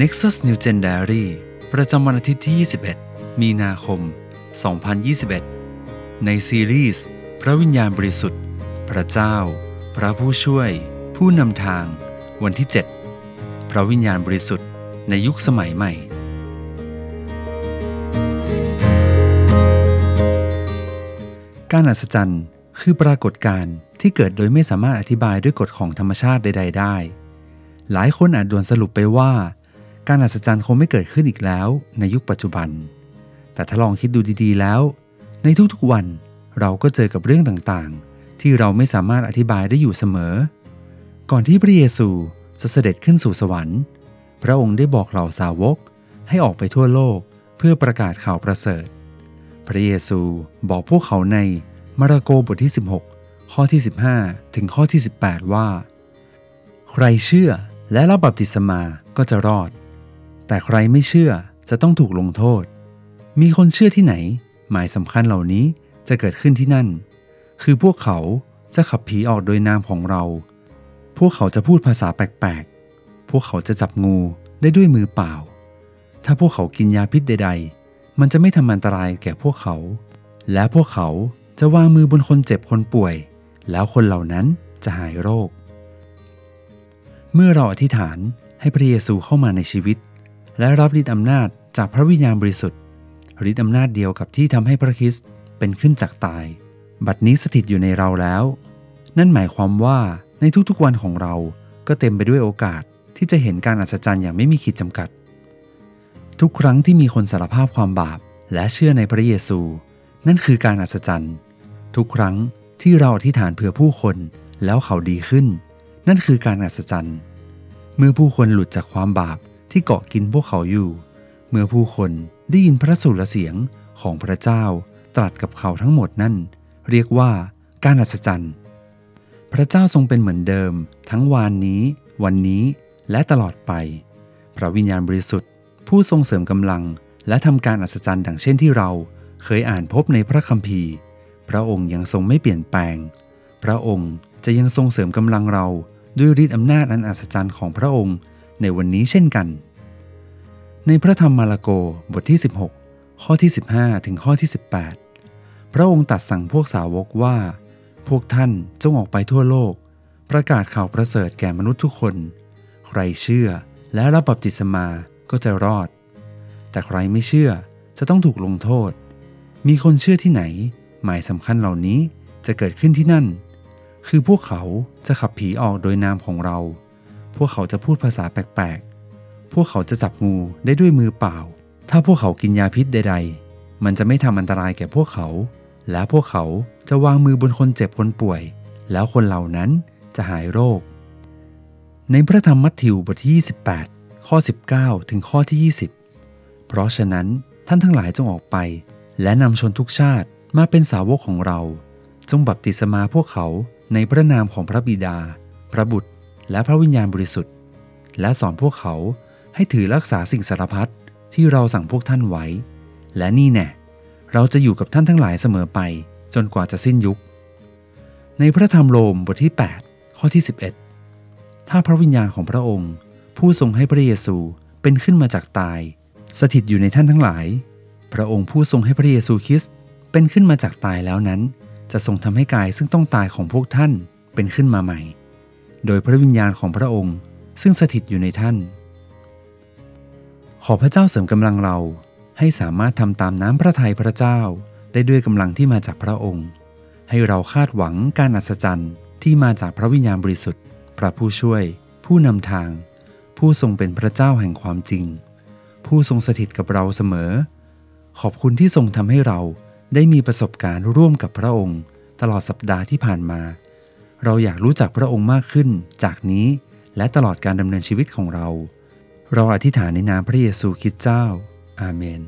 Nexus New Gen Diary ประจำวันอาทิตย์ที่ 21 มีนาคม 2021 ในซีรีส์ พระวิญญาณบริสุทธิ์ พระเจ้า พระผู้ช่วย ผู้นำทาง วันที่ 7 พระวิญญาณบริสุทธิ์ในยุคสมัยใหม่ การอัศจรรย์คือปรากฏการณ์ที่เกิดโดยไม่สามารถอธิบายด้วยกฎของธรรมชาติใด ๆ ได้ หลายคนอาจด่วนสรุปไปว่า การอัศจรรย์คงไม่เกิดขึ้นอีกแล้วในยุคปัจจุบัน แต่ถ้าลองคิดดูดีๆแล้ว ในทุกๆวันเราก็เจอกับเรื่องต่างๆ ที่เราไม่สามารถอธิบายได้อยู่เสมอ ก่อนที่พระเยซูจะเสด็จขึ้นสู่สวรรค์ พระองค์ได้บอกเหล่าสาวกให้ออกไปทั่วโลกเพื่อประกาศข่าวประเสริฐ พระเยซูบอกพวกเขาในมาระโกบทที่ 16 ข้อที่ 15 ถึงข้อที่ 18 ว่า ใครเชื่อและรับบัพติศมาก็จะรอด แต่ใครไม่เชื่อจะต้องถูกลงโทษ มีคนเชื่อที่ไหน หมายสำคัญเหล่านี้จะเกิดขึ้นที่นั่น คือพวกเขาจะขับผีออกโดยนามของเรา พวกเขาจะพูดภาษาแปลกๆ พวกเขาจะจับงูได้ด้วยมือเปล่า ถ้าพวกเขากินยาพิษใด ๆ มันจะไม่ทำอันตรายแก่พวกเขา และพวกเขาจะวางมือบนคนเจ็บคนป่วย แล้วคนเหล่านั้นจะหายโรค เมื่อเราอธิษฐานให้พระเยซูเข้ามาในชีวิต และรับฤทธิ์อำนาจจากพระวิญญาณบริสุทธิ์ฤทธิ์อำนาจเดียวกับที่ทำให้พระคริสต์เป็นขึ้นจากตาย บัดนี้สถิตอยู่ในเราแล้ว นั่นหมายความว่าในทุกๆวันของเราก็เต็มไปด้วยโอกาสที่จะเห็นการอัศจรรย์อย่างไม่มีขีดจำกัด ทุกครั้งที่มีคนสารภาพความบาปและเชื่อในพระเยซู นั่นคือการอัศจรรย์ ทุกครั้งที่เราอธิษฐานเผื่อผู้คนแล้วเขาดีขึ้น นั่นคือการอัศจรรย์ เมื่อผู้คนหลุดจากความบาป ที่เกาะกินพวกเขาอยู่ เมื่อผู้คนได้ยินพระสุรเสียงของพระเจ้าตรัสกับเขาทั้งหมดนั่น เรียกว่าการอัศจรรย์ พระเจ้าทรงเป็นเหมือนเดิม ทั้งวานนี้ วันนี้และตลอดไป พระวิญญาณบริสุทธิ์ ผู้ทรงเสริมกำลัง และทำการอัศจรรย์ดังเช่นที่เราเคยอ่านพบในพระคัมภีร์ พระองค์ยังทรงไม่เปลี่ยนแปลง พระองค์จะยังทรงเสริมกำลังเราด้วยฤทธิอำนาจอันอัศจรรย์ของพระองค์ในวันนี้เช่นกัน ในพระธรรมมาระโกบทที่ 16 ข้อที่ 15 ถึงข้อที่ 18 พระองค์ตรัสสั่งพวกสาวกว่า พวกท่านจงออกไปทั่วโลก ประกาศข่าวประเสริฐแก่มนุษย์ทุกคน ใครเชื่อและรับบัพติศมาก็จะรอด แต่ใครไม่เชื่อจะต้องถูกลงโทษ มีคนเชื่อที่ไหน หมายสำคัญเหล่านี้จะเกิดขึ้นที่นั่น คือพวกเขาจะขับผีออกโดยนามของเรา พวกเขาจะพูดภาษาแปลกๆ พวกเขาจะจับงูได้ด้วยมือเปล่า ถ้าพวกเขากินยาพิษใด ๆ มันจะไม่ทำอันตรายแก่พวกเขา และพวกเขาจะวางมือบนคนเจ็บคนป่วย แล้วคนเหล่านั้นจะหายโรค ในพระธรรมมัทธิวบทที่28ข้อ 19 ถึงข้อที่ 20 เพราะฉะนั้นท่านทั้งหลายจงออกไป และนำชนทุกชาติมาเป็นสาวกของเรา จงบัพติศมาพวกเขาในพระนามของพระบิดา พระบุตร และพระวิญญาณบริสุทธิ์ และสอนพวกเขา ให้ถือรักษาสิ่งสารพัดที่เราสั่งพวกท่านไว้ และนี่แน่เราจะอยู่กับท่านทั้งหลายเสมอไป จนกว่าจะสิ้นยุค ในพระธรรมโรมบทที่ 8 ข้อที่ 11 ถ้าพระวิญญาณของพระองค์ ผู้ทรงให้พระเยซูเป็นขึ้นมาจากตาย สถิตอยู่ในท่านทั้งหลาย พระองค์ผู้ทรงให้พระเยซูคริสต์เป็นขึ้นมาจากตายแล้วนั้น จะทรงทำให้กายซึ่งต้องตายของพวกท่านเป็นขึ้นมาใหม่ โดยพระวิญญาณของพระองค์ซึ่งสถิตอยู่ในท่าน ขอพระเจ้าเสริมกำลังเราให้สามารถทำตามน้ำพระทัยพระเจ้าได้ด้วยกำลังที่มาจากพระองค์ ให้เราคาดหวังการอัศจรรย์ที่มาจากพระวิญญาณบริสุทธิ์ พระผู้ช่วย ผู้นำทาง ผู้ทรงเป็นพระเจ้าแห่งความจริง ผู้ทรงสถิตกับเราเสมอ ขอบคุณที่ทรงทำให้เราได้มีประสบการณ์ร่วมกับพระองค์ ตลอดสัปดาห์ที่ผ่านมา เราอยากรู้จักพระองค์มากขึ้นจากนี้และตลอดการดำเนินชีวิตของเรา เราอธิษฐานในนามพระเยซูคริสต์เจ้า อาเมน